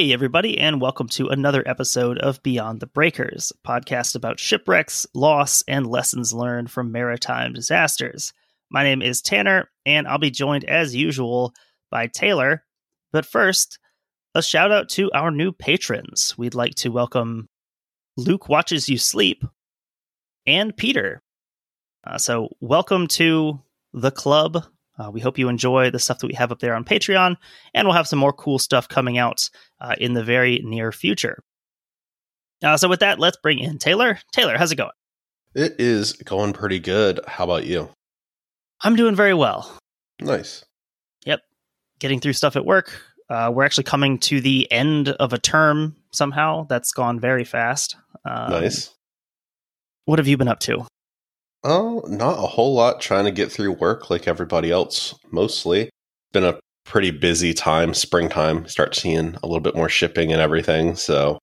Hey, everybody, and welcome to another episode of Beyond the Breakers, a podcast about shipwrecks, loss, and lessons learned from maritime disasters. My name is Tanner, and I'll be joined as usual by Taylor. But first, a shout out to our new patrons. We'd like to welcome Luke Watches You Sleep and Peter. Uh, so, welcome to the club. Uh, we hope you enjoy the stuff that we have up there on Patreon, and we'll have some more cool stuff coming out uh, in the very near future. Uh, so, with that, let's bring in Taylor. Taylor, how's it going? It is going pretty good. How about you? I'm doing very well. Nice. Yep. Getting through stuff at work. Uh, we're actually coming to the end of a term somehow. That's gone very fast. Um, nice. What have you been up to? Oh, not a whole lot trying to get through work like everybody else, mostly. Been a pretty busy time, springtime. Start seeing a little bit more shipping and everything. So,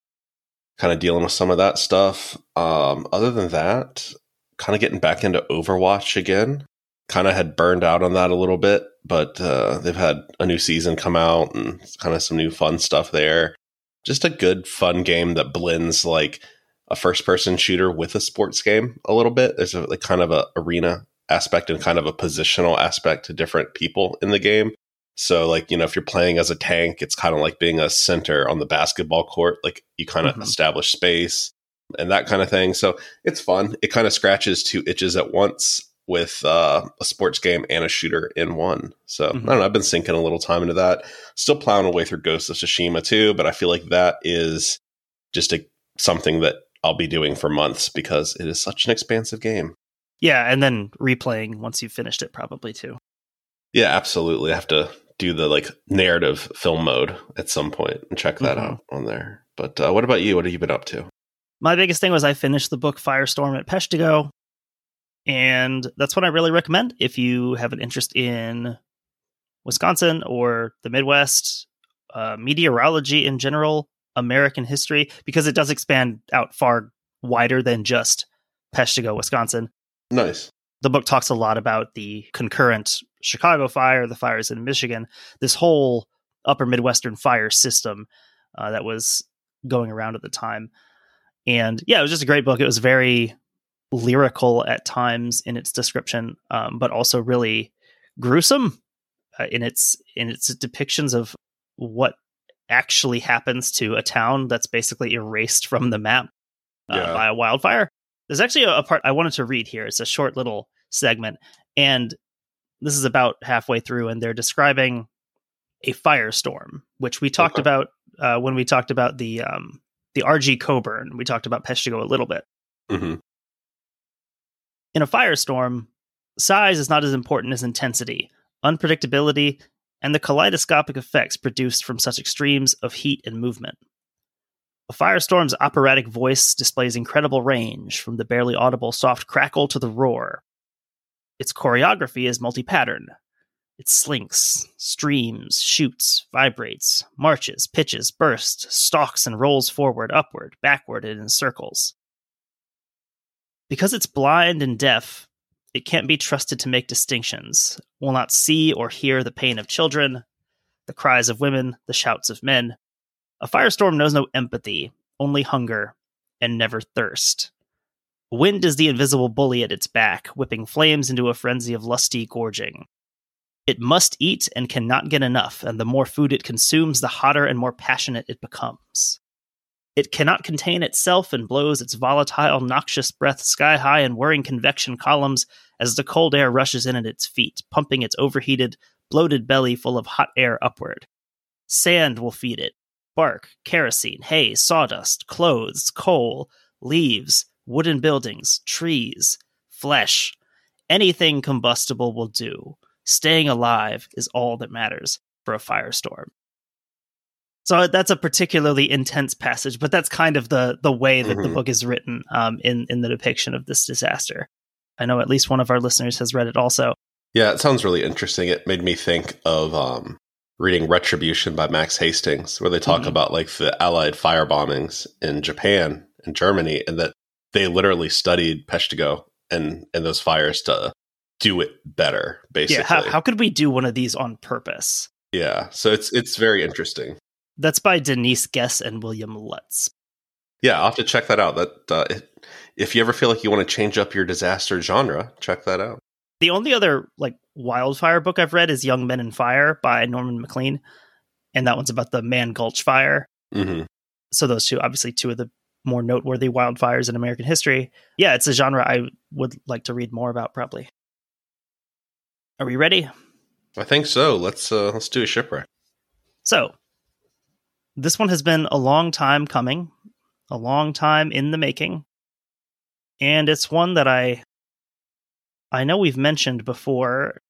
kind of dealing with some of that stuff. Um, other than that, kind of getting back into Overwatch again. Kind of had burned out on that a little bit, but uh, they've had a new season come out and kind of some new fun stuff there. Just a good, fun game that blends like a first person shooter with a sports game a little bit. There's a like kind of a arena aspect and kind of a positional aspect to different people in the game. So like, you know, if you're playing as a tank, it's kind of like being a center on the basketball court. Like you kind of mm-hmm. establish space and that kind of thing. So it's fun. It kind of scratches two itches at once with uh, a sports game and a shooter in one. So mm-hmm. I don't know. I've been sinking a little time into that. Still plowing away through Ghost of Tsushima too, but I feel like that is just a something that I'll be doing for months because it is such an expansive game. Yeah, and then replaying once you've finished it, probably too. Yeah, absolutely. I have to do the like narrative film mode at some point and check that mm-hmm. out on there. But uh, what about you? What have you been up to? My biggest thing was I finished the book Firestorm at Peshtigo, and that's what I really recommend if you have an interest in Wisconsin or the Midwest, uh, meteorology in general. American history because it does expand out far wider than just Peshtigo, Wisconsin. Nice. The book talks a lot about the concurrent Chicago fire, the fires in Michigan, this whole upper Midwestern fire system uh, that was going around at the time. And yeah, it was just a great book. It was very lyrical at times in its description, um, but also really gruesome uh, in its in its depictions of what actually happens to a town that's basically erased from the map uh, yeah. by a wildfire. There's actually a, a, part I wanted to read here. It's a short little segment, and this is about halfway through, and they're describing a firestorm, which we talked okay. about uh, when we talked about the um, the RG Coburn. We talked about Peshtigo a little bit. Mm-hmm. In a firestorm, size is not as important as intensity. Unpredictability and the kaleidoscopic effects produced from such extremes of heat and movement. A firestorm's operatic voice displays incredible range, from the barely audible soft crackle to the roar. Its choreography is multi pattern. It slinks, streams, shoots, vibrates, marches, pitches, bursts, stalks, and rolls forward, upward, backward, and in circles. Because it's blind and deaf, it can't be trusted to make distinctions, will not see or hear the pain of children, the cries of women, the shouts of men. A firestorm knows no empathy, only hunger, and never thirst. Wind is the invisible bully at its back, whipping flames into a frenzy of lusty gorging. It must eat and cannot get enough, and the more food it consumes, the hotter and more passionate it becomes. It cannot contain itself and blows its volatile, noxious breath sky high in whirring convection columns as the cold air rushes in at its feet, pumping its overheated, bloated belly full of hot air upward. Sand will feed it bark, kerosene, hay, sawdust, clothes, coal, leaves, wooden buildings, trees, flesh. Anything combustible will do. Staying alive is all that matters for a firestorm. So that's a particularly intense passage, but that's kind of the the way that mm-hmm. the book is written um, in in the depiction of this disaster. I know at least one of our listeners has read it also. Yeah, it sounds really interesting. It made me think of um, reading Retribution by Max Hastings, where they talk mm-hmm. about like the Allied fire bombings in Japan and Germany, and that they literally studied Peshtigo and and those fires to do it better. Basically, yeah. How, how could we do one of these on purpose? Yeah, so it's it's very interesting. That's by Denise Gess and William Lutz. Yeah, I'll have to check that out. That uh, if you ever feel like you want to change up your disaster genre, check that out. The only other like wildfire book I've read is Young Men and Fire by Norman Maclean, and that one's about the Mann Gulch fire. Mm-hmm. So those two, obviously, two of the more noteworthy wildfires in American history. Yeah, it's a genre I would like to read more about. Probably. Are we ready? I think so. Let's uh, let's do a shipwreck. So, this one has been a long time coming, a long time in the making, and it's one that I I know we've mentioned before.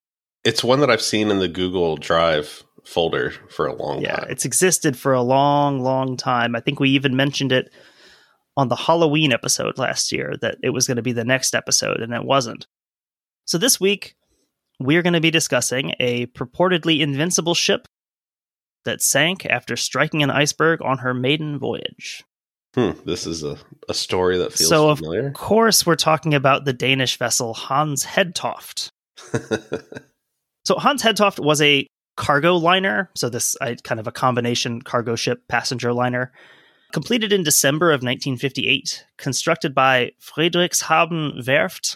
It's one that I've seen in the Google Drive folder for a long yeah, time. it's existed for a long, long time. I think we even mentioned it on the Halloween episode last year that it was going to be the next episode, and it wasn't. So this week, we're going to be discussing a purportedly invincible ship that sank after striking an iceberg on her maiden voyage. Hmm, this is a, a story that feels So, of familiar. Of course, we're talking about the Danish vessel Hans Hedtoft. So Hans Hedtoft was a cargo liner, so this I, kind of a combination cargo ship passenger liner, completed in December of 1958, constructed by Frederikshavn Werft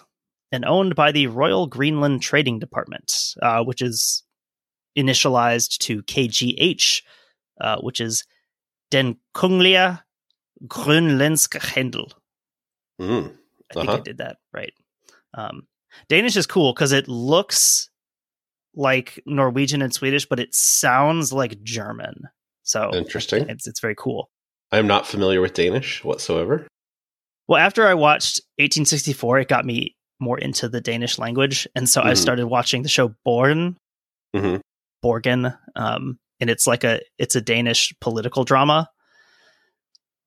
and owned by the Royal Greenland Trading Department, uh, which is initialized to KGH, uh, which is Den Kungliga Grönländska Handel. Mm, I think Uh-huh. I did that right. Um, Danish is cool because it looks like Norwegian and Swedish, but it sounds like German. So interesting. it's it's very cool. I am not familiar with Danish whatsoever. Well, after I watched 1864, it got me more into the Danish language, and so I Mhm. started watching the show Born hmm Borgen, um, and it's like a it's a Danish political drama.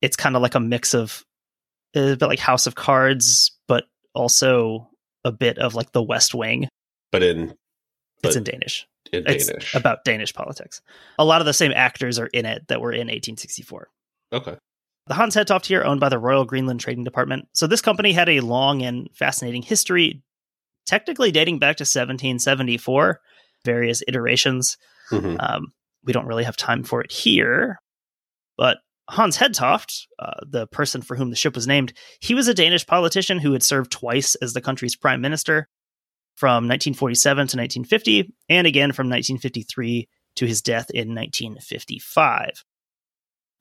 It's kind of like a mix of a bit like House of Cards, but also a bit of like The West Wing. But in it's in Danish. in It's Danish. about Danish politics. A lot of the same actors are in it that were in 1864. okay. The Hans Hedtoft here, owned by the Royal Greenland Trading Department. So this company had a long and fascinating history, technically dating back to 1774, various iterations. hmm Um, we don't really have time for it here, but Hans Hedtoft, uh, the person for whom the ship was named, he was a Danish politician who had served twice as the country's prime minister from 1947 to 1950, and again from 1953 to his death in 1955.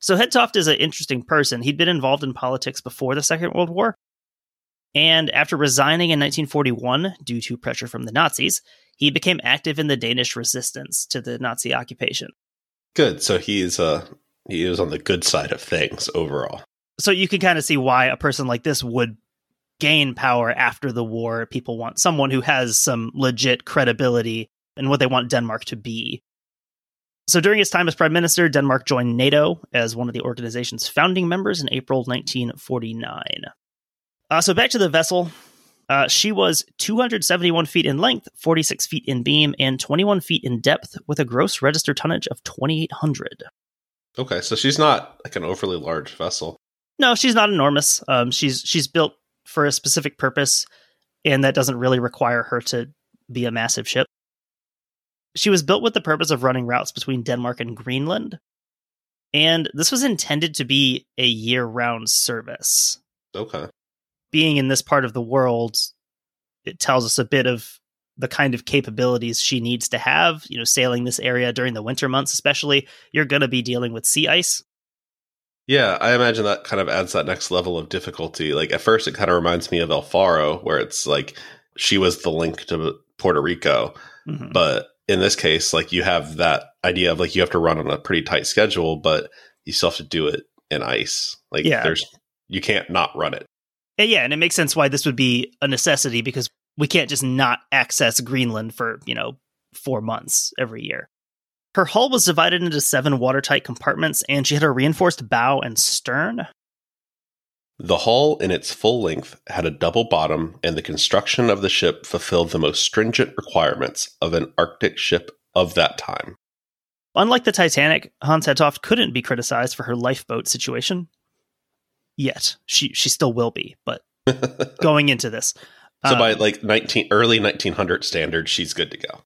So Hedtoft is an interesting person. He'd been involved in politics before the Second World War. And after resigning in 1941 due to pressure from the Nazis, he became active in the Danish resistance to the Nazi occupation. Good. So he's uh he is on the good side of things overall. So you can kind of see why a person like this would gain power after the war. People want someone who has some legit credibility and what they want Denmark to be. So during his time as prime minister, Denmark joined NATO as one of the organization's founding members in April 1949. Uh, so back to the vessel. Uh, she was 271 feet in length, 46 feet in beam, and 21 feet in depth, with a gross register tonnage of 2,800. Okay, so she's not like an overly large vessel. No, she's not enormous. Um, she's she's built for a specific purpose, and that doesn't really require her to be a massive ship. She was built with the purpose of running routes between Denmark and Greenland, and this was intended to be a year-round service. Okay. Being in this part of the world, it tells us a bit of the kind of capabilities she needs to have. You know, sailing this area during the winter months, especially, you're going to be dealing with sea ice. Yeah, I imagine that kind of adds that next level of difficulty. Like at first, it kind of reminds me of El Faro, where it's like she was the link to Puerto Rico, Mhm. but in this case, like you have that idea of like you have to run on a pretty tight schedule, but you still have to do it in ice. Like Yeah. there's you can't not run it. And yeah, and it makes sense why this would be a necessity because we can't just not access Greenland for, you know, four months every year. Her hull was divided into seven watertight compartments, and she had a reinforced bow and stern. The hull in its full length had a double bottom, and the construction of the ship fulfilled the most stringent requirements of an Arctic ship of that time. Unlike the Titanic, Hans Hedtoft couldn't be criticized for her lifeboat situation. Yet. She she still will be, but going into this. So um, by like 19 early 1900 standards, she's good to go.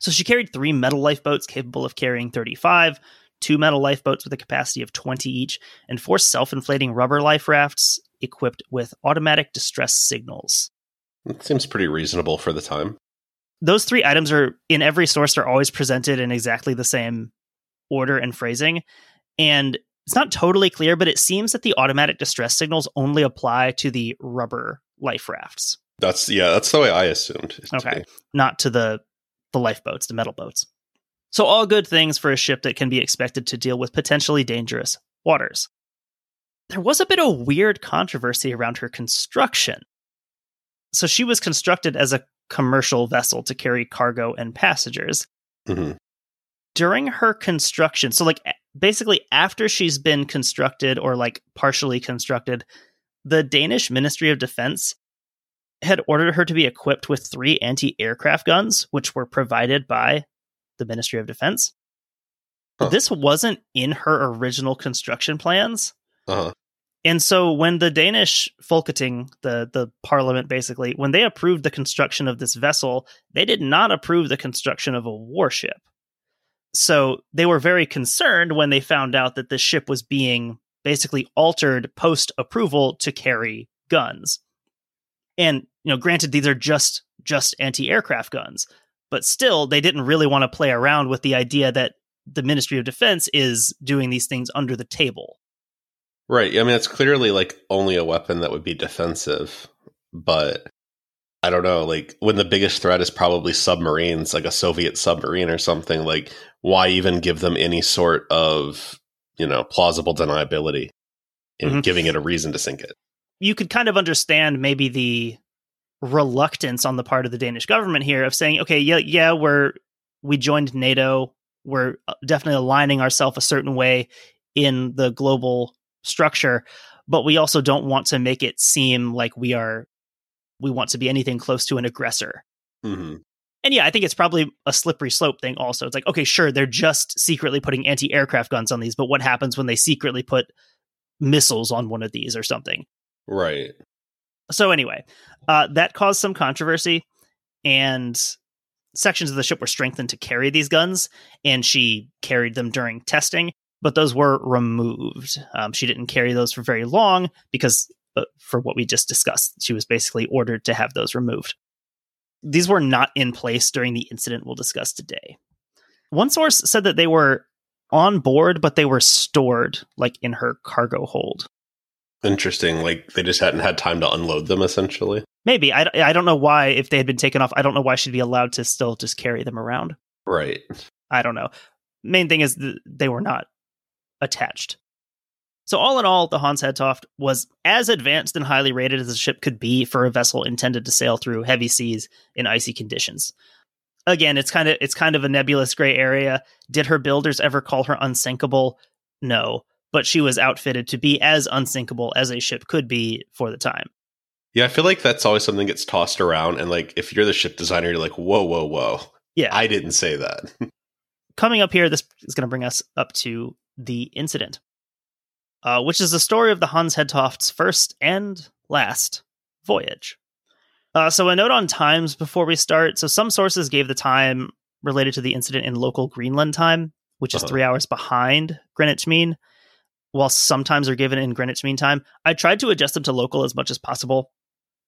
So she carried three metal lifeboats capable of carrying 35, two metal lifeboats with a capacity of 20 each, and four self inflating rubber life rafts equipped with automatic distress signals. It seems pretty reasonable for the time. Those three items are in every source, they're always presented in exactly the same order and phrasing. And it's not totally clear, but it seems that the automatic distress signals only apply to the rubber life rafts. That's yeah, that's the way I assumed. Okay. Not to the the lifeboats, the metal boats. So all good things for a ship that can be expected to deal with potentially dangerous waters. There was a bit of weird controversy around her construction. So she was constructed as a commercial vessel to carry cargo and passengers. hmm During her construction, so like basically after she's been constructed or like partially constructed, the Danish Ministry of Defense had ordered her to be equipped with three anti aircraft guns, which were provided by the Ministry of Defense. Huh. This wasn't in her original construction plans. Uh-huh. And so when the Danish Folketing, the, the parliament basically, when they approved the construction of this vessel, they did not approve the construction of a warship. So they were very concerned when they found out that the ship was being basically altered post approval to carry guns. And you know, granted these are just just anti-aircraft guns, but still they didn't really want to play around with the idea that the Ministry of Defense is doing these things under the table. Right. I mean, it's clearly like only a weapon that would be defensive, but I don't know. Like when the biggest threat is probably submarines, like a Soviet submarine or something. Like, why even give them any sort of you know plausible deniability in Mhm. giving it a reason to sink it? you could kind of understand maybe the reluctance on the part of the Danish government here of saying, okay, yeah, yeah, we're we joined NATO, we're uh, definitely aligning ourselves a certain way in the global structure, but we also don't want to make it seem like we are we want to be anything close to an aggressor. hmm And yeah, I think it's probably a slippery slope thing also. It's like, okay, sure, they're just secretly putting anti-aircraft guns on these, but what happens when they secretly put missiles on one of these or something? Right. So anyway, uh, that caused some controversy, and sections of the ship were strengthened to carry these guns, and she carried them during testing, but those were removed. Um, she didn't carry those for very long because, uh, for what we just discussed, she was basically ordered to have those removed. These were not in place during the incident we'll discuss today. One source said that they were on board, but they were stored like in her cargo hold. Interesting. Like they just hadn't had time to unload them, essentially. Maybe I, I don't know why if they had been taken off. I don't know why she'd be allowed to still just carry them around. Right. I don't know. Main thing is th- they were not attached. So all in all, the Hans Hedtoft was as advanced and highly rated as a ship could be for a vessel intended to sail through heavy seas in icy conditions. Again, it's kind of it's kind of a nebulous gray area. Did her builders ever call her unsinkable? No, but she was outfitted to be as unsinkable as a ship could be for the time. Yeah, I feel like that's always something that gets tossed around, and like if you're the ship designer, you're like, whoa, whoa, whoa. Yeah. I didn't say that. coming up here, this is going to bring us up to the incident, uh, which is the story of the Hans Hedtoft's first and last voyage. Uh, so, a note on times before we start. So, some sources gave the time related to the incident in local Greenland time, which is Uh-huh. three hours behind Greenwich Mean, while sometimes are given in Greenwich Mean Time. I tried to adjust them to local as much as possible,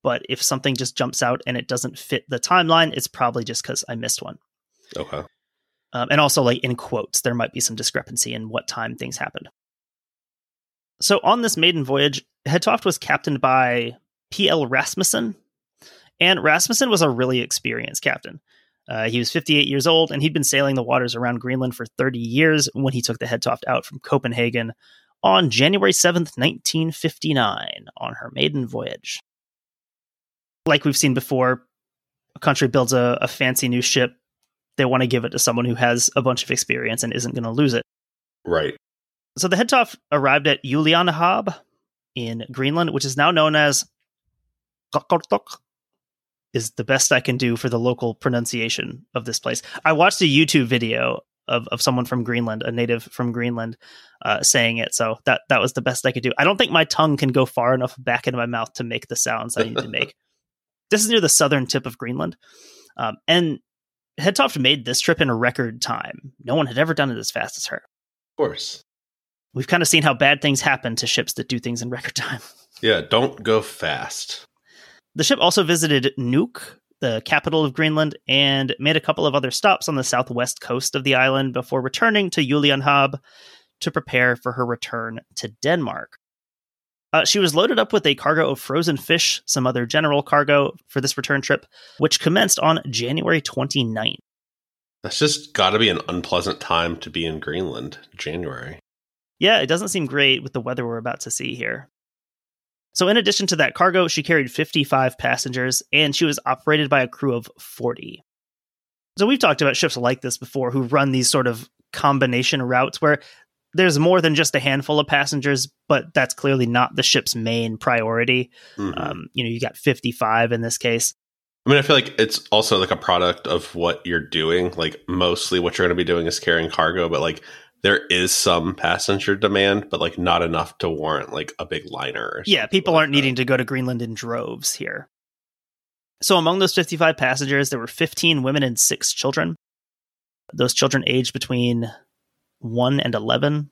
but if something just jumps out and it doesn't fit the timeline, it's probably just because I missed one. okay. Um, and also, like in quotes, there might be some discrepancy in what time things happened. So, on this maiden voyage, Hedtoft was captained by P.L. Rasmussen, and Rasmussen was a really experienced captain. Uh, he was 58 years old, and he'd been sailing the waters around Greenland for 30 years when he took the Hedtoft out from Copenhagen on January 7th, 1959, on her maiden voyage. Like we've seen before, a country builds a, a fancy new ship they want to give it to someone who has a bunch of experience and isn't going to lose it. Right. So the Hedtoft arrived at Julianehab in Greenland, which is now known as Qaqortoq, is the best I can do for the local pronunciation of this place. I watched a YouTube video of, of someone from Greenland, a native from Greenland, uh, saying it. So that that was the best I could do. I don't think my tongue can go far enough back into my mouth to make the sounds I need to make. This is near the southern tip of Greenland, um, and Hedtoft made this trip in a record time. No one had ever done it as fast as her. Of course. We've kind of seen how bad things happen to ships that do things in record time. Yeah, don't go fast. The ship also visited Nuuk, the capital of Greenland, and made a couple of other stops on the southwest coast of the island before returning to Julianehab to prepare for her return to Denmark. Uh, she was loaded up with a cargo of frozen fish, some other general cargo for this return trip, which commenced on January 29th. That's just got to be an unpleasant time to be in Greenland, January. Yeah, it doesn't seem great with the weather we're about to see here. So, in addition to that cargo, she carried 55 passengers and she was operated by a crew of 40. So, we've talked about ships like this before who run these sort of combination routes where there's more than just a handful of passengers, but that's clearly not the ship's main priority. Mhm. Um, you know, you got 55 in this case. I mean, I feel like it's also like a product of what you're doing. Like, mostly what you're going to be doing is carrying cargo, but like there is some passenger demand, but like not enough to warrant like a big liner. Or Yeah, people like aren't that. needing to go to Greenland in droves here. So, among those 55 passengers, there were 15 women and six children. Those children aged between 1 and 11.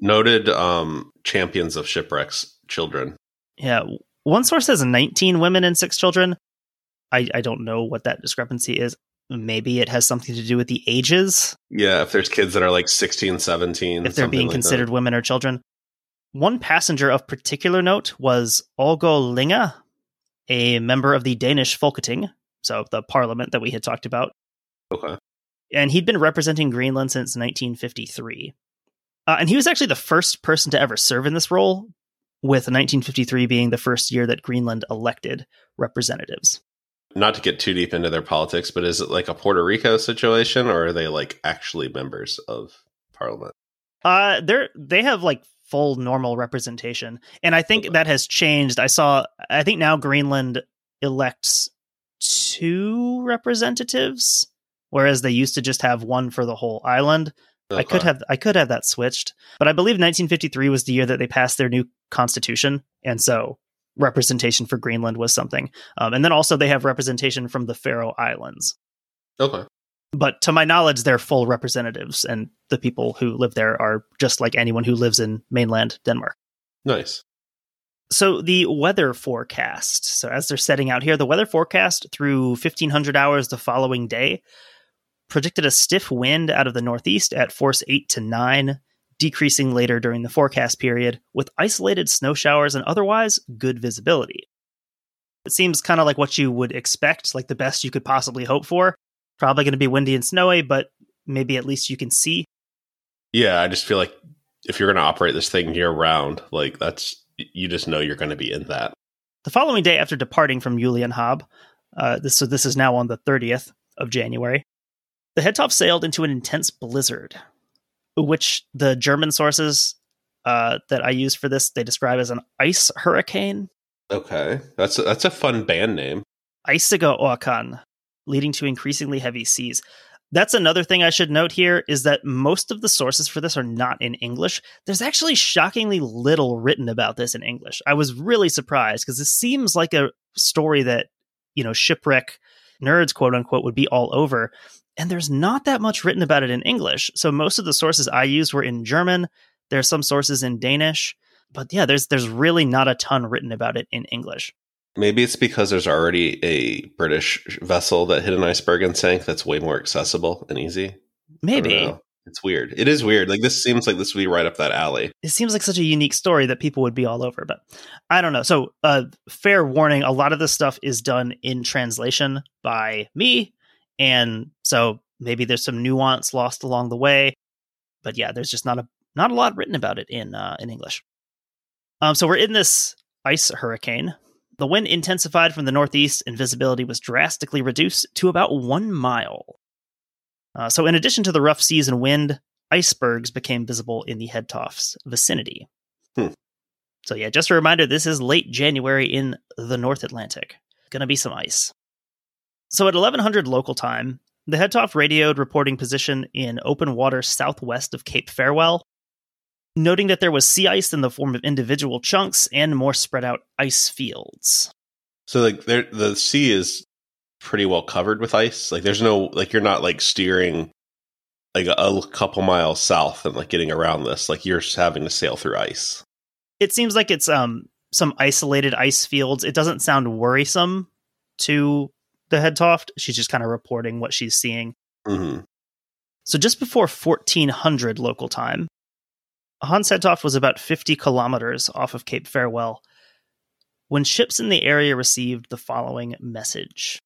noted um champions of shipwrecks children. Yeah, one source says 19 women and six children. I, I don't know what that discrepancy is. Maybe it has something to do with the ages, Yeah, if there's kids that are like 16, 17, if they're being like considered that. women or children. One passenger of particular note was Augo Lynge, a member of the Danish Folketing, so the parliament that we had talked about. Okay. and he'd been representing Greenland since 1953. Uh, and he was actually the first person to ever serve in this role, with 1953 being the first year that Greenland elected representatives. Not to get too deep into their politics, but is it like a Puerto Rico situation or are they like actually members of parliament? Uh, they're they have like full normal representation, and I think Okay. that has changed. I saw, I think now Greenland elects two representatives, whereas they used to just have one for the whole island. I could have I could have that switched, but I believe 1953 was the year that they passed their new constitution, and so representation for Greenland was something. Um, and then also they have representation from the Faroe Islands. Okay. But to my knowledge, they're full representatives, and the people who live there are just like anyone who lives in mainland Denmark. Nice. So the weather forecast. So as they're setting out here, the weather forecast through 1500 hours the following day predicted a stiff wind out of the northeast at force 8 to 9, decreasing later during the forecast period with isolated snow showers and otherwise good visibility. It seems kind of like what you would expect, like the best you could possibly hope for. Probably going to be windy and snowy, but maybe at least you can see. Yeah, I just feel like if you're going to operate this thing year round, like that's you just know you're going to be in that. The following day after departing from Julianehab, uh, this, so this is now on the 30th of January, the Hedtoft sailed into an intense blizzard, which the German sources uh, that I use for this they describe as an ice hurricane, Okay, that's a, that's a fun band name. Eisiger Orkan, leading to increasingly heavy seas. That's another thing I should note here is that most of the sources for this are not in English. There's actually shockingly little written about this in English. I was really surprised because this seems like a story that, you know, shipwreck nerds, quote unquote, would be all over. And there's not that much written about it in English. So most of the sources I used were in German. There are some sources in Danish. But yeah, there's there's really not a ton written about it in English. Maybe it's because there's already a British vessel that hit an iceberg and sank that's way more accessible and easy. Maybe. It's weird. It is weird. Like this seems like this would be right up that alley. it seems like such a unique story that people would be all over but i don't know so uh fair warning a lot of this stuff is done in translation by me and so maybe there's some nuance lost along the way but yeah there's just not a not a lot written about it in uh in english um so we're in this ice hurricane the wind intensified from the northeast and visibility was drastically reduced to about one mile uh, so in addition to the rough seas and wind icebergs became visible in the Hedtoft's vicinity. Hmm. So yeah, just a reminder, this is late January in the North Atlantic. Gonna be some ice. So at 1100 local time, the Hedtoft radioed reporting position in open water southwest of Cape Farewell, noting that there was sea ice in the form of individual chunks and more spread out ice fields. So like there the sea is pretty well covered with ice. Like there's no like you're not like steering like a, a couple miles south and like getting around this. Like you're just having to sail through ice. It seems like it's um some isolated ice fields. It doesn't sound worrisome to the Hedtoft. She's just kind of reporting what she's seeing. hmm So just before 1400 local time, Hans Hedtoft was about 50 kilometers off of Cape Farewell when ships in the area received the following message.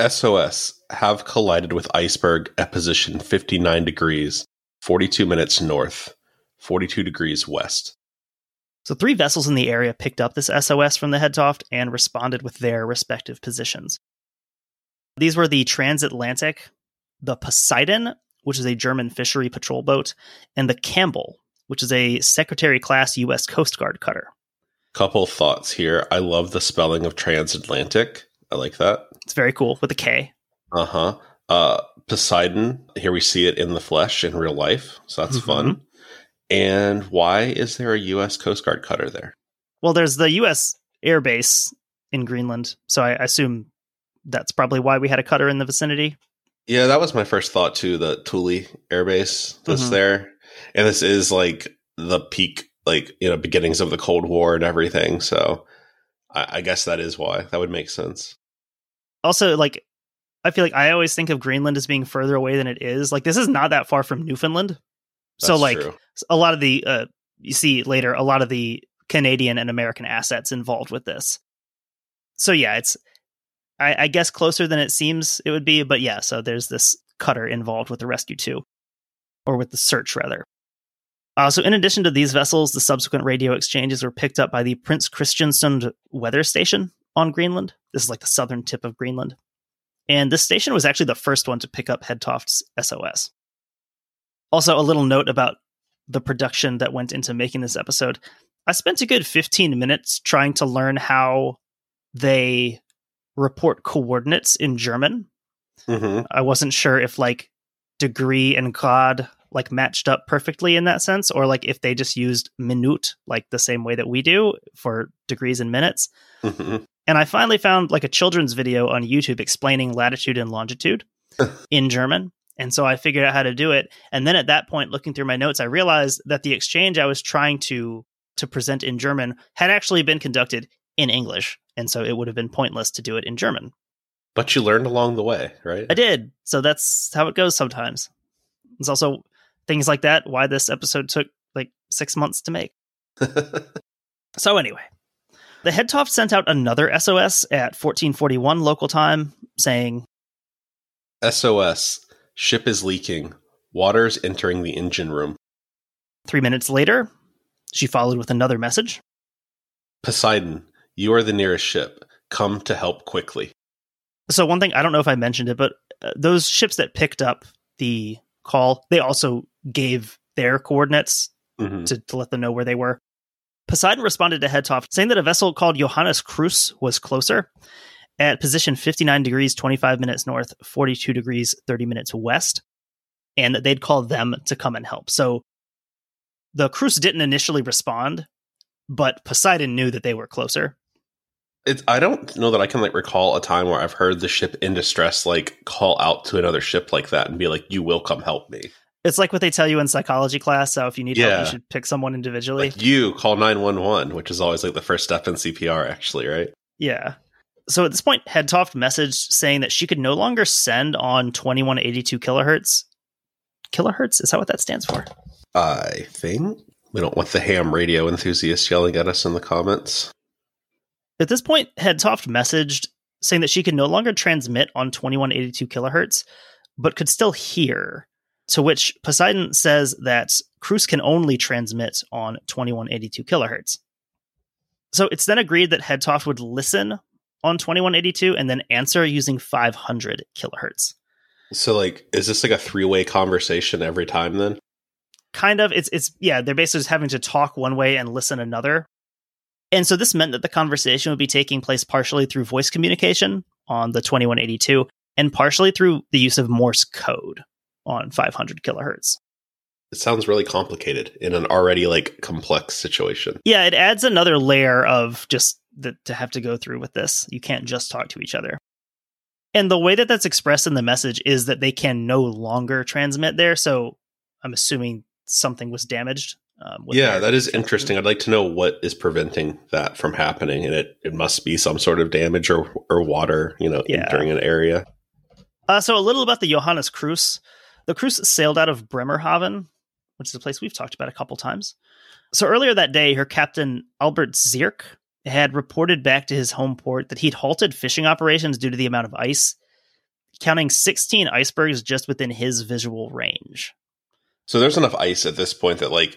SOS have collided with iceberg at position 59 degrees, 42 minutes north, 42 degrees west. So three vessels in the area picked up this SOS from the Hedtoft and responded with their respective positions. These were the Transatlantic, the Poseidon, which is a German fishery patrol boat, and the Campbell, which is a Secretary class U.S. Coast Guard cutter. Couple thoughts here. I love the spelling of transatlantic. I like that. It's very cool with a K. Uh-huh. Uh Poseidon, here we see it in the flesh in real life. So that's Mhm. fun. And why is there a US Coast Guard cutter there? Well, there's the U.S. Air Base in Greenland, so I assume that's probably why we had a cutter in the vicinity. Yeah, that was my first thought too, the Thule Air Base that's Mhm. there. And this is like the peak, like, you know, beginnings of the Cold War and everything. So I, I guess that is why. That would make sense. Also, like, I feel like I always think of Greenland as being further away than it is. Like, this is not that far from Newfoundland. So, like, true. a lot of the uh, you see later a lot of the Canadian and American assets involved with this. So yeah, it's I, I guess closer than it seems it would be, but yeah. So there's this cutter involved with the rescue too, or with the search rather. Uh, so in addition to these vessels, the subsequent radio exchanges were picked up by the Prince Christiansund weather station on Greenland. This is like the southern tip of Greenland, and this station was actually the first one to pick up Hedtoft's SOS. Also, a little note about the production that went into making this episode. I spent a good 15 minutes trying to learn how they report coordinates in German. hmm I wasn't sure if like degree and grad like matched up perfectly in that sense or like if they just used minute like the same way that we do for degrees and minutes. hmm And I finally found like a children's video on YouTube explaining latitude and longitude in German. And so I figured out how to do it. And then at that point, looking through my notes, I realized that the exchange I was trying to to present in German had actually been conducted in English. And so it would have been pointless to do it in German. But you learned along the way, right? I did. So that's how it goes sometimes. It's also things like that why this episode took like six months to make. So anyway, the Hedtoft sent out another SOS at 1441 local time saying, SOS. Ship is leaking. Water's entering the engine room. three minutes later, she followed with another message. Poseidon, you are the nearest ship. Come to help quickly. So one thing I don't know if I mentioned it, but uh, those ships that picked up the call, they also gave their coordinates Mhm. to, to let them know where they were. Poseidon responded to Hedtoft saying that a vessel called Johannes Kruse was closer at position 59 degrees 25 minutes north, 42 degrees 30 minutes west, and that they'd call them to come and help. So the Kruse didn't initially respond, but Poseidon knew that they were closer. It's, I don't know that I can like recall a time where I've heard the ship in distress like call out to another ship like that and be like, "You will come help me." It's like what they tell you in psychology class. So if you need help, you should pick someone individually. Like you call nine one one, which is always like the first step in CPR, actually, right? Yeah. So at this point, Hedtoft messaged saying that she could no longer send on 2182 kilohertz. Kilohertz? Is that what that stands for? I think we don't want the ham radio enthusiasts yelling at us in the comments. At this point, Hedtoft messaged saying that she could no longer transmit on 2182 kilohertz, but could still hear. To which Poseidon says that Kruse can only transmit on 2182 kilohertz. So it's then agreed that Hedtoft would listen on 2182 and then answer using 500 kilohertz. So, like, is this like a three way conversation every time? Then kind of it's it's yeah they're basically just having to talk one way and listen another and so this meant that the conversation would be taking place partially through voice communication on the 2182 and partially through the use of morse code on 500 kilohertz it sounds really complicated in an already like complex situation. yeah it adds another layer of just that to have to go through with this you can't just talk to each other And the way that that's expressed in the message is that they can no longer transmit there. So I'm assuming something was damaged. Um, yeah, that is interesting. I'd like to know what is preventing that from happening, and it, it must be some sort of damage or or water, you know, yeah. entering an area. Uh, so a little about the Johannes Kruse. The Kruse sailed out of Bremerhaven, which is a place we've talked about a couple times. So earlier that day, her captain Albert Zirk, had reported back to his home port that he'd halted fishing operations due to the amount of ice, counting 16 icebergs just within his visual range. So there's enough ice at this point that like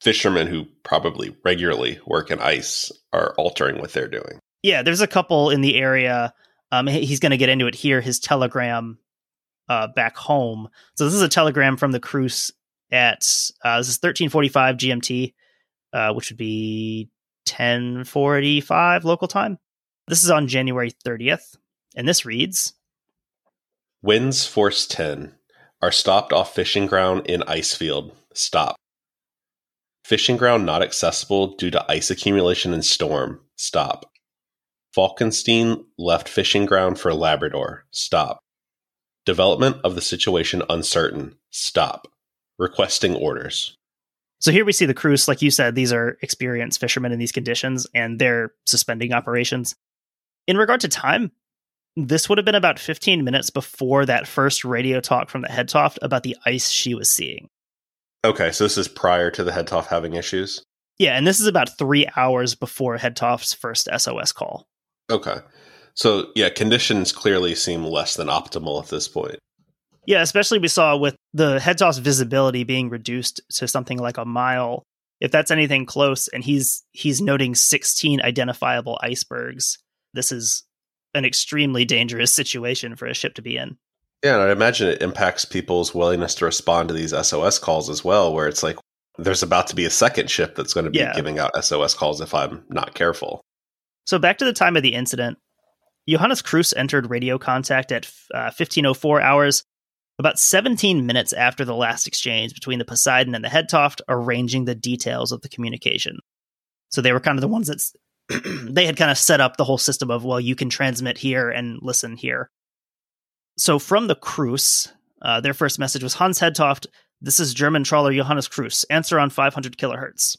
fishermen who probably regularly work in ice are altering what they're doing. Yeah, there's a couple in the area. Um, he's going to get into it here. His telegram uh, back home. So this is a telegram from the Kruse at uh, this is 1345 GMT, uh, which would be 1045 local time. This is on January 30th, and this reads Winds force 10 are stopped off fishing ground in ice field. Stop. Fishing ground not accessible due to ice accumulation and storm. Stop. Falkenstein left fishing ground for Labrador. Stop. Development of the situation uncertain. Stop. Requesting orders. So here we see the Kruse, like you said, these are experienced fishermen in these conditions, and they're suspending operations. In regard to time, this would have been about 15 minutes before that first radio talk from the Hedtoft about the ice she was seeing. Okay, so this is prior to the Hedtoft having issues? Yeah, and this is about three hours before Hedtoft's first SOS call. Okay. So, yeah, conditions clearly seem less than optimal at this point. Yeah, especially we saw with the Hedtoft's visibility being reduced to something like a mile. If that's anything close, and he's he's noting 16 identifiable icebergs, this is an extremely dangerous situation for a ship to be in. Yeah, and I imagine it impacts people's willingness to respond to these SOS calls as well, where it's like there's about to be a second ship that's going to be yeah. giving out SOS calls if I'm not careful. So back to the time of the incident, Johannes Kruse entered radio contact at uh, 1504 hours about 17 minutes after the last exchange between the Poseidon and the Hedtoft, arranging the details of the communication. So they were kind of the ones that they had kind of set up the whole system of, well, you can transmit here and listen here. So from the Kruse, uh, their first message was Hans Hedtoft, this is German trawler Johannes Kruse, answer on 500 kilohertz.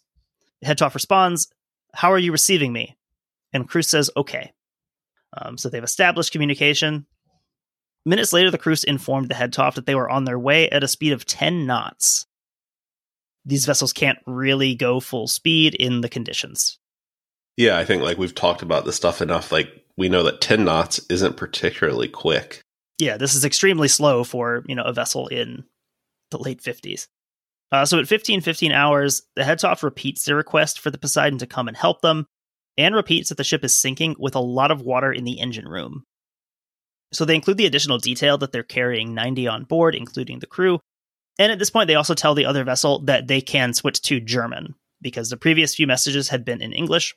Hedtoft responds, How are you receiving me? And Kruse says, Okay. Um, so they've established communication. Minutes later, the Kruse informed the Hedtoft that they were on their way at a speed of 10 knots. These vessels can't really go full speed in the conditions. Yeah, I think like we've talked about this stuff enough. Like we know that 10 knots isn't particularly quick. Yeah, this is extremely slow for, you know, a vessel in the late 50s. Uh, so at 15 15 hours, the Hedtoft repeats their request for the Poseidon to come and help them, and repeats that the ship is sinking with a lot of water in the engine room. So they include the additional detail that they're carrying 90 on board, including the crew. And at this point, they also tell the other vessel that they can switch to German because the previous few messages had been in English.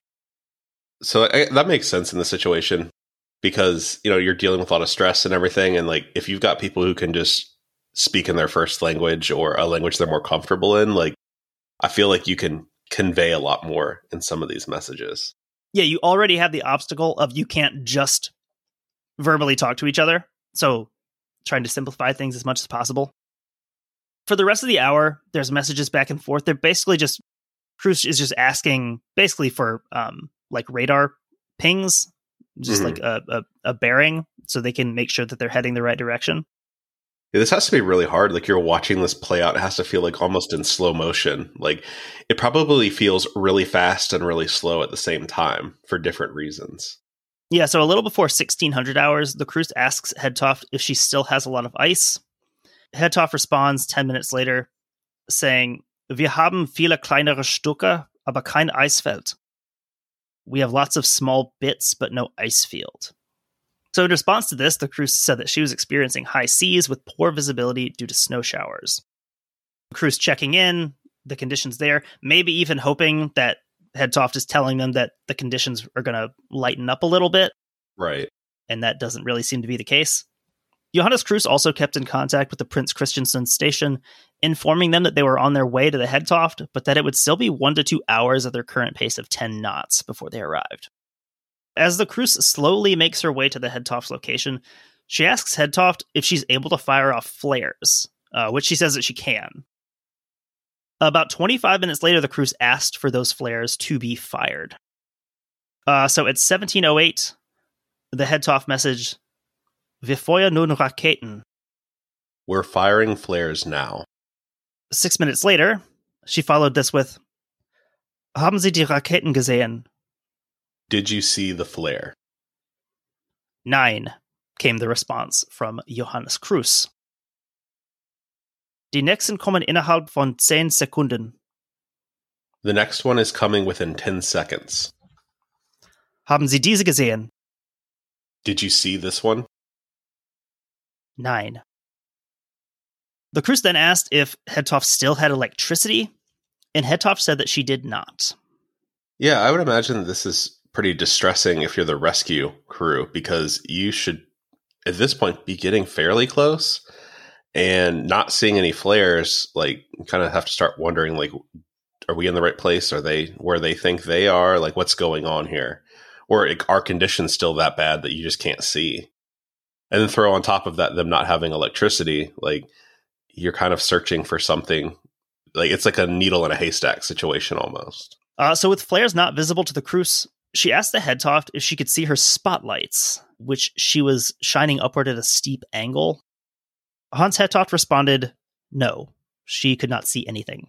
So I, that makes sense in the situation because you know you're dealing with a lot of stress and everything, and like if you've got people who can just speak in their first language or a language they're more comfortable in, like I feel like you can convey a lot more in some of these messages. Yeah, you already have the obstacle of you can't just verbally talk to each other. So trying to simplify things as much as possible. For the rest of the hour, there's messages back and forth. They're basically just Kruse is just asking basically for um like radar pings, just mm-hmm. like a, a, a bearing so they can make sure that they're heading the right direction. Yeah, this has to be really hard. Like you're watching this play out. It has to feel like almost in slow motion. Like it probably feels really fast and really slow at the same time for different reasons. Yeah, so a little before 1600 hours, the Kruse asks Hedtoft if she still has a lot of ice. Hedtoft responds 10 minutes later, saying, Wir haben viele kleinere Stücke, aber kein Eisfeld. We have lots of small bits, but no ice field. So, in response to this, the Kruse said that she was experiencing high seas with poor visibility due to snow showers. The Kruse checking in, the conditions there, maybe even hoping that Hedtoft is telling them that the conditions are going to lighten up a little bit. Right. And that doesn't really seem to be the case. Johannes Kruse also kept in contact with the Prince Christiansund station, informing them that they were on their way to the Hedtoft, but that it would still be one to two hours at their current pace of 10 knots before they arrived. As the Kruse slowly makes her way to the Hedtoft's location, She asks Hedtoft if she's able to fire off flares, uh, which she says that she can. About 25 minutes later, the crews asked for those flares to be fired. Uh, so at 1708, the Hedtoft message, Wir feuern nun Raketen. We're firing flares now. Six minutes later, she followed this with, Haben Sie die Raketen gesehen? Did you see the flare? Nein, came the response from Johannes Kruse. Die nächsten kommen innerhalb von 10 Sekunden. The next one is coming within 10 seconds. Haben Sie diese gesehen? Did you see this one? Nein. The Kruse then asked if Hedtoft still had electricity, and Hedtoft said that she did not. Yeah, I would imagine this is pretty distressing if you're the rescue crew because you should, at this point, be getting fairly close and not seeing any flares. Like, kind of have to start wondering, like, are we in the right place? Are they where they think they are? Like, what's going on here? Or are conditions still that bad that you just can't see? And then throw on top of that them not having electricity, like you're kind of searching for something like it's like a needle in a haystack situation almost. Uh, so, with flares not visible to the Kruse, she asked the Hedtoft if she could see her spotlights, which she was shining upward at a steep angle. Hans Hedtoft responded, no, she could not see anything.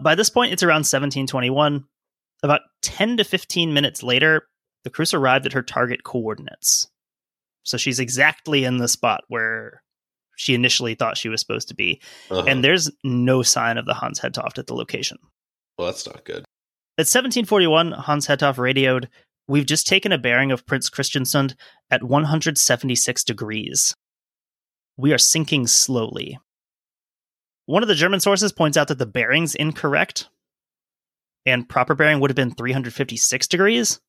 By this point, it's around 1721. About 10 to 15 minutes later, the Kruse arrived at her target coordinates. So she's exactly in the spot where she initially thought she was supposed to be. Uh-huh. And there's no sign of the Hans Hedtoft at the location. well, that's not good. At 1741, Hans Hedtoft radioed, We've just taken a bearing of Prince Christiansund at 176 degrees. We are sinking slowly. One of the German sources points out that the bearing's incorrect, and proper bearing would have been 356 degrees.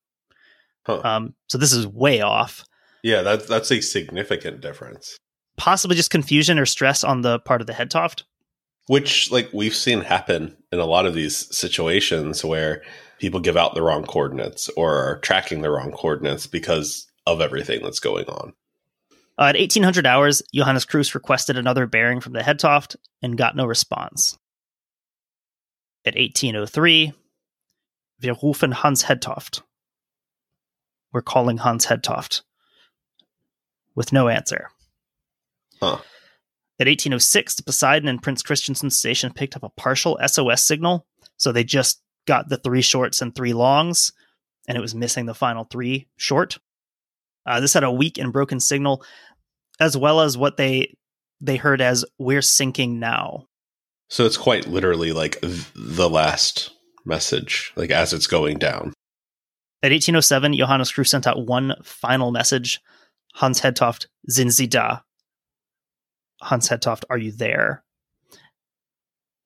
Huh. Um, so this is way off. yeah, that's that's a significant difference. Possibly just confusion or stress on the part of the Hedtoft. Which, like, we've seen happen in a lot of these situations where people give out the wrong coordinates or are tracking the wrong coordinates because of everything that's going on. Uh, at 1800 hours, Johannes Kruse requested another bearing from the Hedtoft and got no response. At 1803, wir rufen Hans Hedtoft. We're calling Hans Hedtoft. With no answer. Huh. At 1806, the Poseidon and Prince Christiansund station picked up a partial SOS signal, so they just got the three shorts and three longs, and it was missing the final three short. Uh, this had a weak and broken signal, as well as what they they heard as "We're sinking now." So it's quite literally like the last message, like as it's going down. At 1807, Johannes Kruse sent out one final message: "Hans Hedtoft, sind Sie da?" Hans Hedtoft, are you there?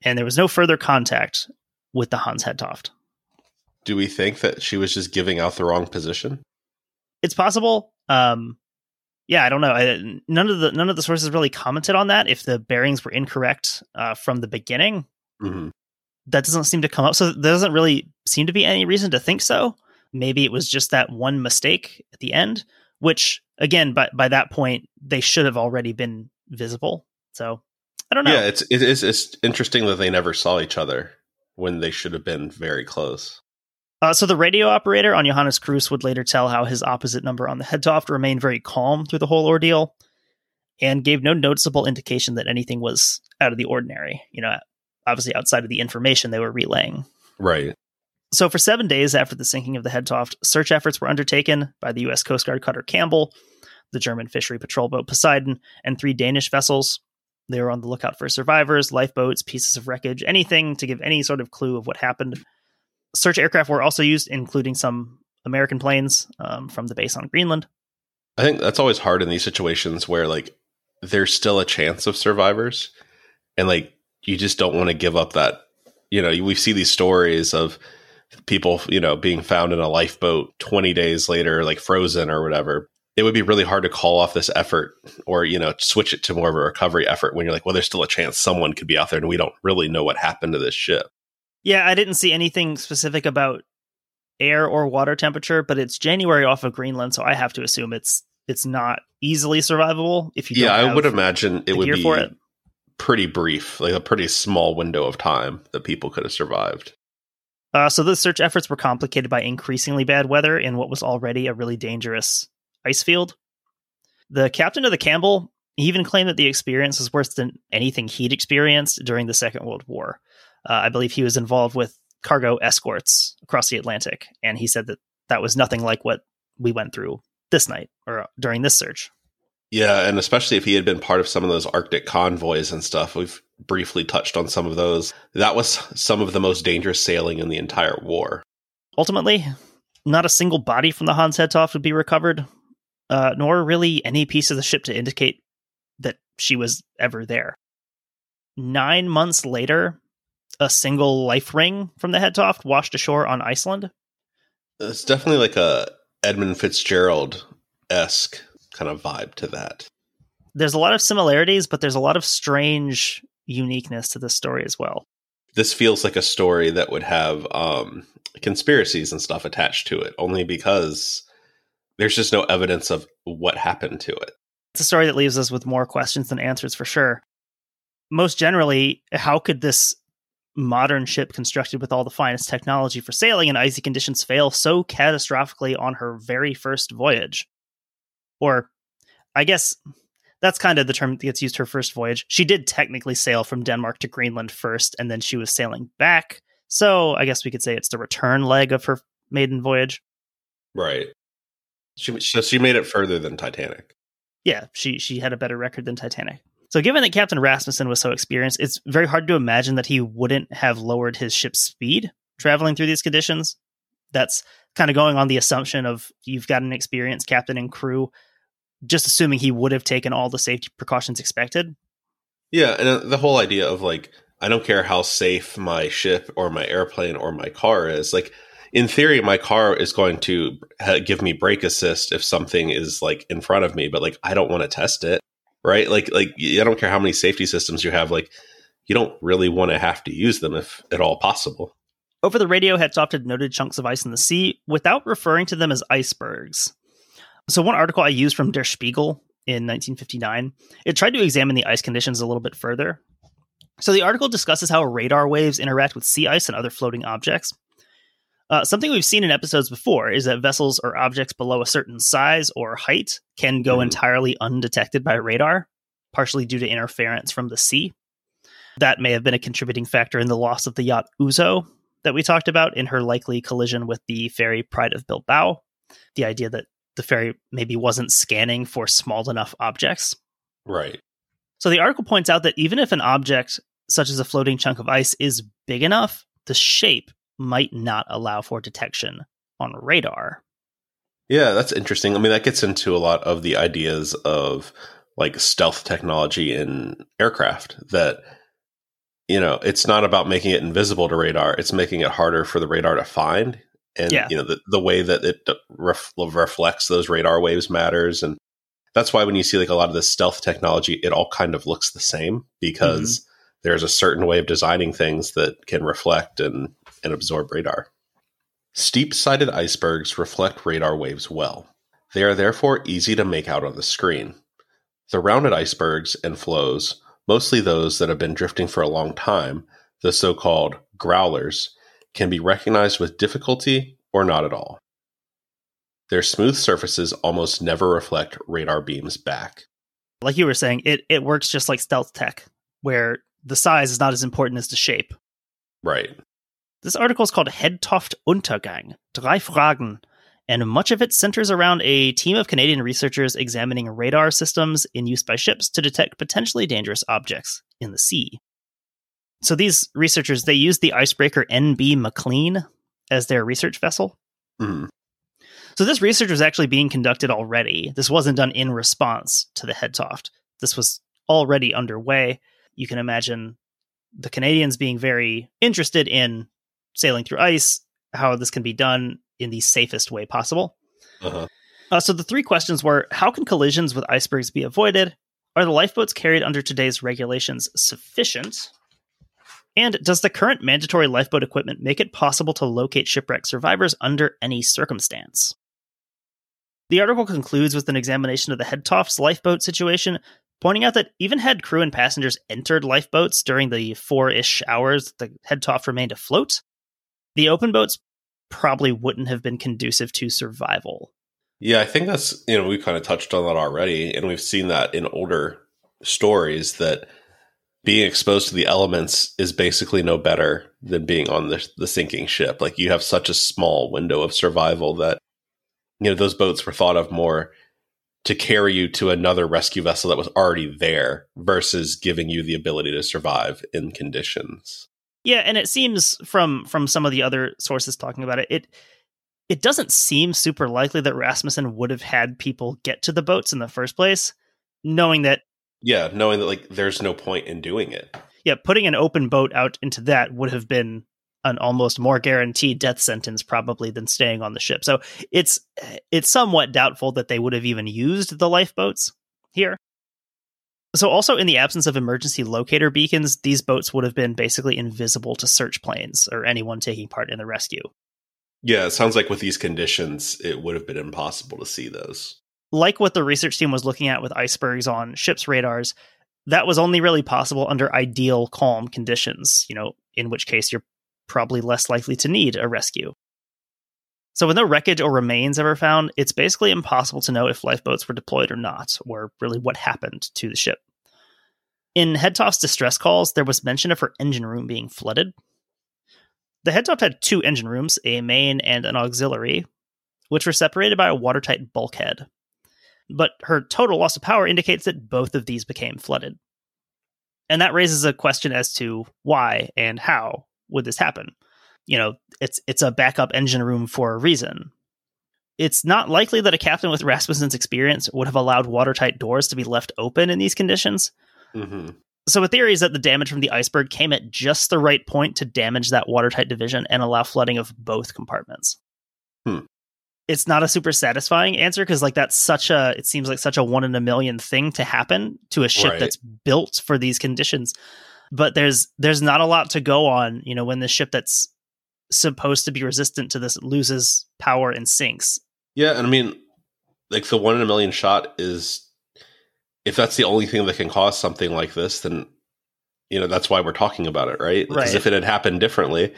And there was no further contact with the Hans Hedtoft. Do we think that she was just giving out the wrong position? It's possible. Um, yeah, I don't know. I, none of the none of the sources really commented on that. If the bearings were incorrect uh, from the beginning, hmm that doesn't seem to come up. So there doesn't really seem to be any reason to think so. Maybe it was just that one mistake at the end, which again, by by that point, they should have already been visible. So I don't know. Yeah, it's it is it's interesting that they never saw each other when they should have been very close. Uh, so the radio operator on Johannes Kruse would later tell how his opposite number on the Hedtoft remained very calm through the whole ordeal, and gave no noticeable indication that anything was out of the ordinary. You know, obviously outside of the information they were relaying. Right. So for seven days after the sinking of the Hedtoft, search efforts were undertaken by the U.S. Coast Guard cutter Campbell, the German fishery patrol boat Poseidon, and three Danish vessels. They were on the lookout for survivors, lifeboats, pieces of wreckage, anything to give any sort of clue of what happened. Search aircraft were also used, including some American planes um, from the base on Greenland. I think that's always hard in these situations where like there's still a chance of survivors and like you just don't want to give up that you know we see these stories of people you know being found in a lifeboat 20 days later like frozen or whatever it would be really hard to call off this effort or you know switch it to more of a recovery effort when you're like well there's still a chance someone could be out there and we don't really know what happened to this ship Yeah, I didn't see anything specific about air or water temperature, but it's January off of Greenland, so I have to assume it's it's not easily survivable if you. Yeah, I would imagine it would be it. pretty brief, like a pretty small window of time that people could have survived. Uh, so the search efforts were complicated by increasingly bad weather in what was already a really dangerous ice field. The captain of the Campbell he even claimed that the experience was worse than anything he'd experienced during the Second World War. Uh, I believe he was involved with cargo escorts across the Atlantic, and he said that that was nothing like what we went through this night or during this search. Yeah, and especially if he had been part of some of those Arctic convoys and stuff, we've briefly touched on some of those. That was some of the most dangerous sailing in the entire war. Ultimately, not a single body from the Hans Hedtoft would be recovered, uh, nor really any piece of the ship to indicate that she was ever there. Nine months later, a single life ring from the Hedtoft washed ashore on Iceland. It's definitely like a Edmund Fitzgerald esque kind of vibe to that. There's a lot of similarities, but there's a lot of strange uniqueness to this story as well. This feels like a story that would have um, conspiracies and stuff attached to it, only because there's just no evidence of what happened to it. It's a story that leaves us with more questions than answers for sure. Most generally, how could this modern ship constructed with all the finest technology for sailing in icy conditions fail so catastrophically on her very first voyage? Or, I guess that's kind of the term that gets used her first voyage. She did technically sail from Denmark to Greenland first, and then she was sailing back. So I guess we could say it's the return leg of her maiden voyage. Right. She, so she made it further than Titanic. yeah, she she had a better record than Titanic. So given that Captain Rasmussen was so experienced, it's very hard to imagine that he wouldn't have lowered his ship's speed traveling through these conditions. That's kind of going on the assumption of you've got an experienced captain and crew, just assuming he would have taken all the safety precautions expected. Yeah, and uh, the whole idea of like, I don't care how safe my ship or my airplane or my car is. Like, in theory, my car is going to give me brake assist if something is like in front of me, but like, I don't want to test it, right? Like, like I don't care how many safety systems you have. Like, you don't really want to have to use them if at all possible. Over the radio, had noted chunks of ice in the sea without referring to them as icebergs. So, one article I used from Der Spiegel in 1959, it tried to examine the ice conditions a little bit further. So, the article discusses how radar waves interact with sea ice and other floating objects. Uh, something we've seen in episodes before is that vessels or objects below a certain size or height can go Mhm. entirely undetected by radar, partially due to interference from the sea. That may have been a contributing factor in the loss of the yacht Ouzo that we talked about in her likely collision with the ferry Pride of Bilbao. The idea that the ferry maybe wasn't scanning for small enough objects. Right. So the article points out that even if an object, such as a floating chunk of ice, is big enough, the shape might not allow for detection on radar. Yeah, that's interesting. I mean, that gets into a lot of the ideas of like stealth technology in aircraft that you know, it's not about making it invisible to radar, it's making it harder for the radar to find. And Yeah. you know, the the way that it ref- reflects those radar waves matters and that's why when you see like a lot of this stealth technology, it all kind of looks the same because mm-hmm. there's a certain way of designing things that can reflect and, and absorb radar. Steep sided icebergs reflect radar waves well. They are therefore easy to make out on the screen. The rounded icebergs and floes, mostly those that have been drifting for a long time, the so called growlers, can be recognized with difficulty or not at all. Their smooth surfaces almost never reflect radar beams back. Like you were saying, it, it works just like stealth tech, where the size is not as important as the shape. Right. This article is called Hedtoft Untergang, Drei Fragen, and much of it centers around a team of Canadian researchers examining radar systems in use by ships to detect potentially dangerous objects in the sea. So these researchers, they used the icebreaker NB McLean as their research vessel. Mhm. So this research was actually being conducted already. This wasn't done in response to the Hedtoft. This was already underway. You can imagine the Canadians being very interested in sailing through ice, how this can be done in the safest way possible. Uh-huh. Uh, so the three questions were how can collisions with icebergs be avoided? Are the lifeboats carried under today's regulations sufficient? And does the current mandatory lifeboat equipment make it possible to locate shipwreck survivors under any circumstance? The article concludes with an examination of the Hedtoft's lifeboat situation, pointing out that even had crew and passengers entered lifeboats during the four ish hours the Hedtoft remained afloat, the open boats probably wouldn't have been conducive to survival. Yeah, I think that's, you know, we kind of touched on that already. And we've seen that in older stories that being exposed to the elements is basically no better than being on the, the sinking ship. Like you have such a small window of survival that, you know, those boats were thought of more to carry you to another rescue vessel that was already there versus giving you the ability to survive in conditions. Yeah, and it seems from from some of the other sources talking about it, it it doesn't seem super likely that Rasmussen would have had people get to the boats in the first place, knowing that yeah, knowing that like there's no point in doing it. Yeah, putting an open boat out into that would have been an almost more guaranteed death sentence probably than staying on the ship. So it's eh, it's somewhat doubtful that they would have even used the lifeboats here. So also in the absence of emergency locator beacons, these boats would have been basically invisible to search planes or anyone taking part in the rescue. Yeah, it sounds like with these conditions, it would have been impossible to see those like what the research team was looking at with icebergs on ships' radars, that was only really possible under ideal calm conditions, you know, in which case you're probably less likely to need a rescue. So, with no wreckage or remains ever found, it's basically impossible to know if lifeboats were deployed or not, or really what happened to the ship. In Hedtoft's distress calls, there was mention of her engine room being flooded. The Hedtoft had two engine rooms, a main and an auxiliary, which were separated by a watertight bulkhead but her total loss of power indicates that both of these became flooded. And that raises a question as to why and how would this happen? You know, it's it's a backup engine room for a reason. It's not likely that a captain with Rasmussen's experience would have allowed watertight doors to be left open in these conditions. Mm-hmm. So, a theory is that the damage from the iceberg came at just the right point to damage that watertight division and allow flooding of both compartments. Hmm it's not a super satisfying answer because like that's such a it seems like such a one in a million thing to happen to a ship right. that's built for these conditions but there's there's not a lot to go on you know when the ship that's supposed to be resistant to this loses power and sinks yeah and i mean like the one in a million shot is if that's the only thing that can cause something like this then you know that's why we're talking about it right because right. if it had happened differently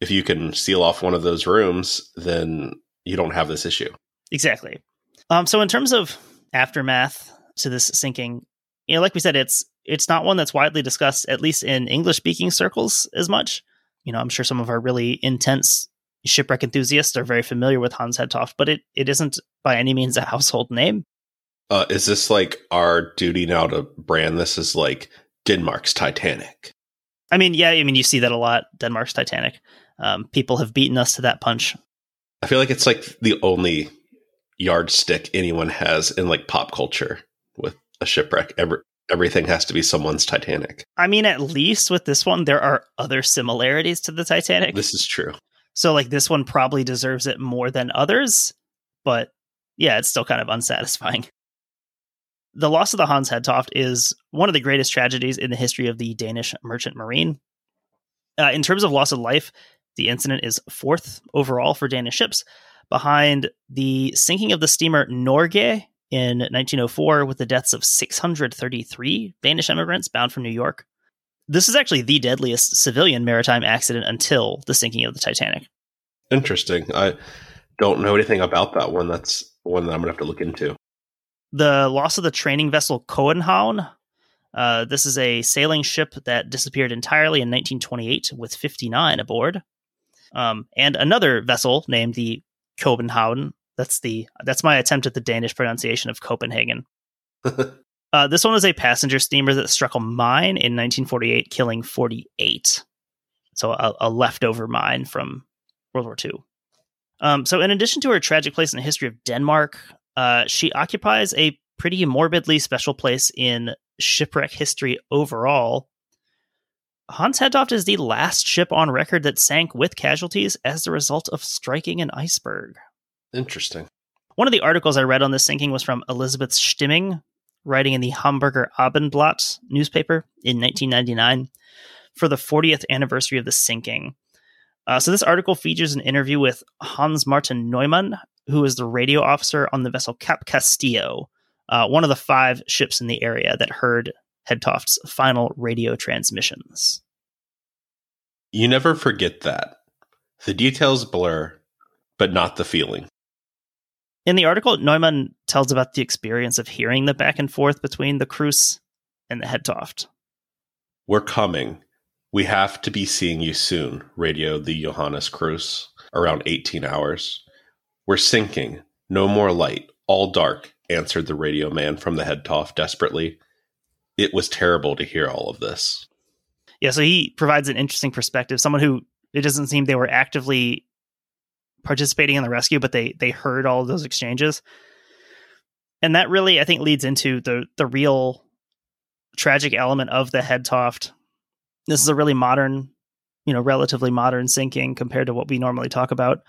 if you can seal off one of those rooms then you don't have this issue. Exactly. Um, so in terms of aftermath to this sinking, you know, like we said, it's it's not one that's widely discussed, at least in English speaking circles, as much. You know, I'm sure some of our really intense shipwreck enthusiasts are very familiar with Hans Hedtoft, but it, it isn't by any means a household name. Uh, is this like our duty now to brand this as like Denmark's Titanic? I mean, yeah, I mean, you see that a lot. Denmark's Titanic. Um, people have beaten us to that punch I feel like it's like the only yardstick anyone has in like pop culture with a shipwreck. Every, everything has to be someone's Titanic. I mean, at least with this one, there are other similarities to the Titanic. This is true. So, like, this one probably deserves it more than others, but yeah, it's still kind of unsatisfying. The loss of the Hans Hedtoft is one of the greatest tragedies in the history of the Danish merchant marine. Uh, in terms of loss of life, the incident is fourth overall for Danish ships, behind the sinking of the steamer Norge in 1904 with the deaths of 633 Danish immigrants bound from New York. This is actually the deadliest civilian maritime accident until the sinking of the Titanic. Interesting. I don't know anything about that one. That's one that I'm going to have to look into. The loss of the training vessel København. Uh, this is a sailing ship that disappeared entirely in 1928 with 59 aboard um, and another vessel named the Copenhagen. That's the that's my attempt at the Danish pronunciation of Copenhagen. uh, this one was a passenger steamer that struck a mine in 1948, killing 48. So a, a leftover mine from World War II. Um, so in addition to her tragic place in the history of Denmark, uh, she occupies a pretty morbidly special place in shipwreck history overall Hans Hedtoft is the last ship on record that sank with casualties as the result of striking an iceberg. Interesting. One of the articles I read on this sinking was from Elizabeth Stimming, writing in the Hamburger Abendblatt newspaper in 1999 for the 40th anniversary of the sinking. Uh, so this article features an interview with Hans Martin Neumann, who is the radio officer on the vessel Cap Castillo, uh, one of the five ships in the area that heard Hedtoft's final radio transmissions. You never forget that. The details blur, but not the feeling. In the article, Neumann tells about the experience of hearing the back and forth between the Kruse and the Hedtoft. We're coming. We have to be seeing you soon, radioed the Johannes Kruse around 18 hours. We're sinking. No more light. All dark, answered the radio man from the Hedtoft desperately. It was terrible to hear all of this. Yeah, so he provides an interesting perspective. Someone who it doesn't seem they were actively participating in the rescue, but they they heard all of those exchanges. And that really, I think, leads into the the real tragic element of the Hedtoft. This is a really modern, you know, relatively modern sinking compared to what we normally talk about.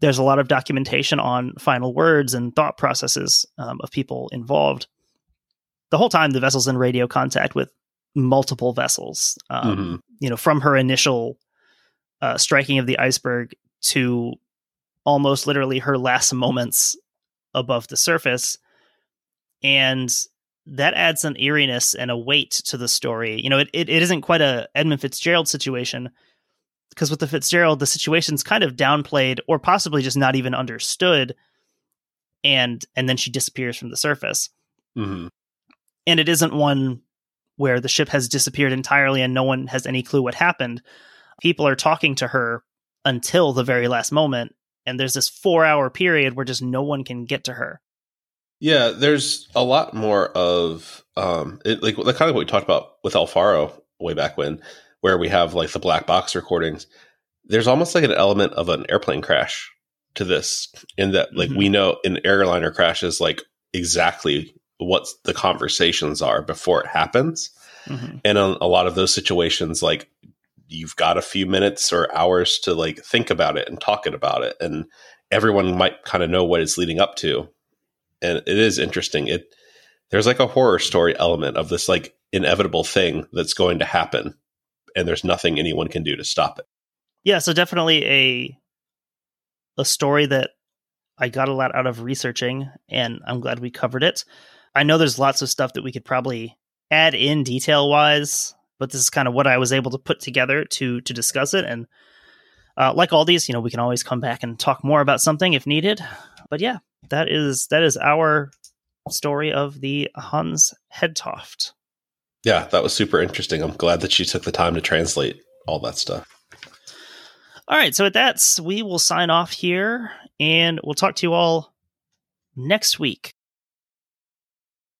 There's a lot of documentation on final words and thought processes um, of people involved. The whole time, the vessel's in radio contact with multiple vessels. Um, mm-hmm. You know, from her initial uh, striking of the iceberg to almost literally her last moments above the surface. And that adds an eeriness and a weight to the story. You know, it, it, it isn't quite a Edmund Fitzgerald situation because with the Fitzgerald, the situation's kind of downplayed or possibly just not even understood, and and then she disappears from the surface. Mm-hmm. And it isn't one where the ship has disappeared entirely and no one has any clue what happened. People are talking to her until the very last moment, and there's this four hour period where just no one can get to her. Yeah, there's a lot more of um, it, like the kind of what we talked about with El Faro way back when, where we have like the black box recordings. There's almost like an element of an airplane crash to this, in that like mm-hmm. we know an airliner crashes like exactly what the conversations are before it happens, mm-hmm. and in a lot of those situations, like you've got a few minutes or hours to like think about it and talk it about it, and everyone might kind of know what it's leading up to and it is interesting. It there's like a horror story element of this like inevitable thing that's going to happen, and there's nothing anyone can do to stop it. Yeah, so definitely a a story that I got a lot out of researching, and I'm glad we covered it. I know there's lots of stuff that we could probably add in detail wise, but this is kind of what I was able to put together to to discuss it. And uh, like all these, you know, we can always come back and talk more about something if needed. But yeah, that is that is our story of the Hans Hedtoft. Yeah, that was super interesting. I'm glad that you took the time to translate all that stuff. All right, so with that, we will sign off here and we'll talk to you all next week.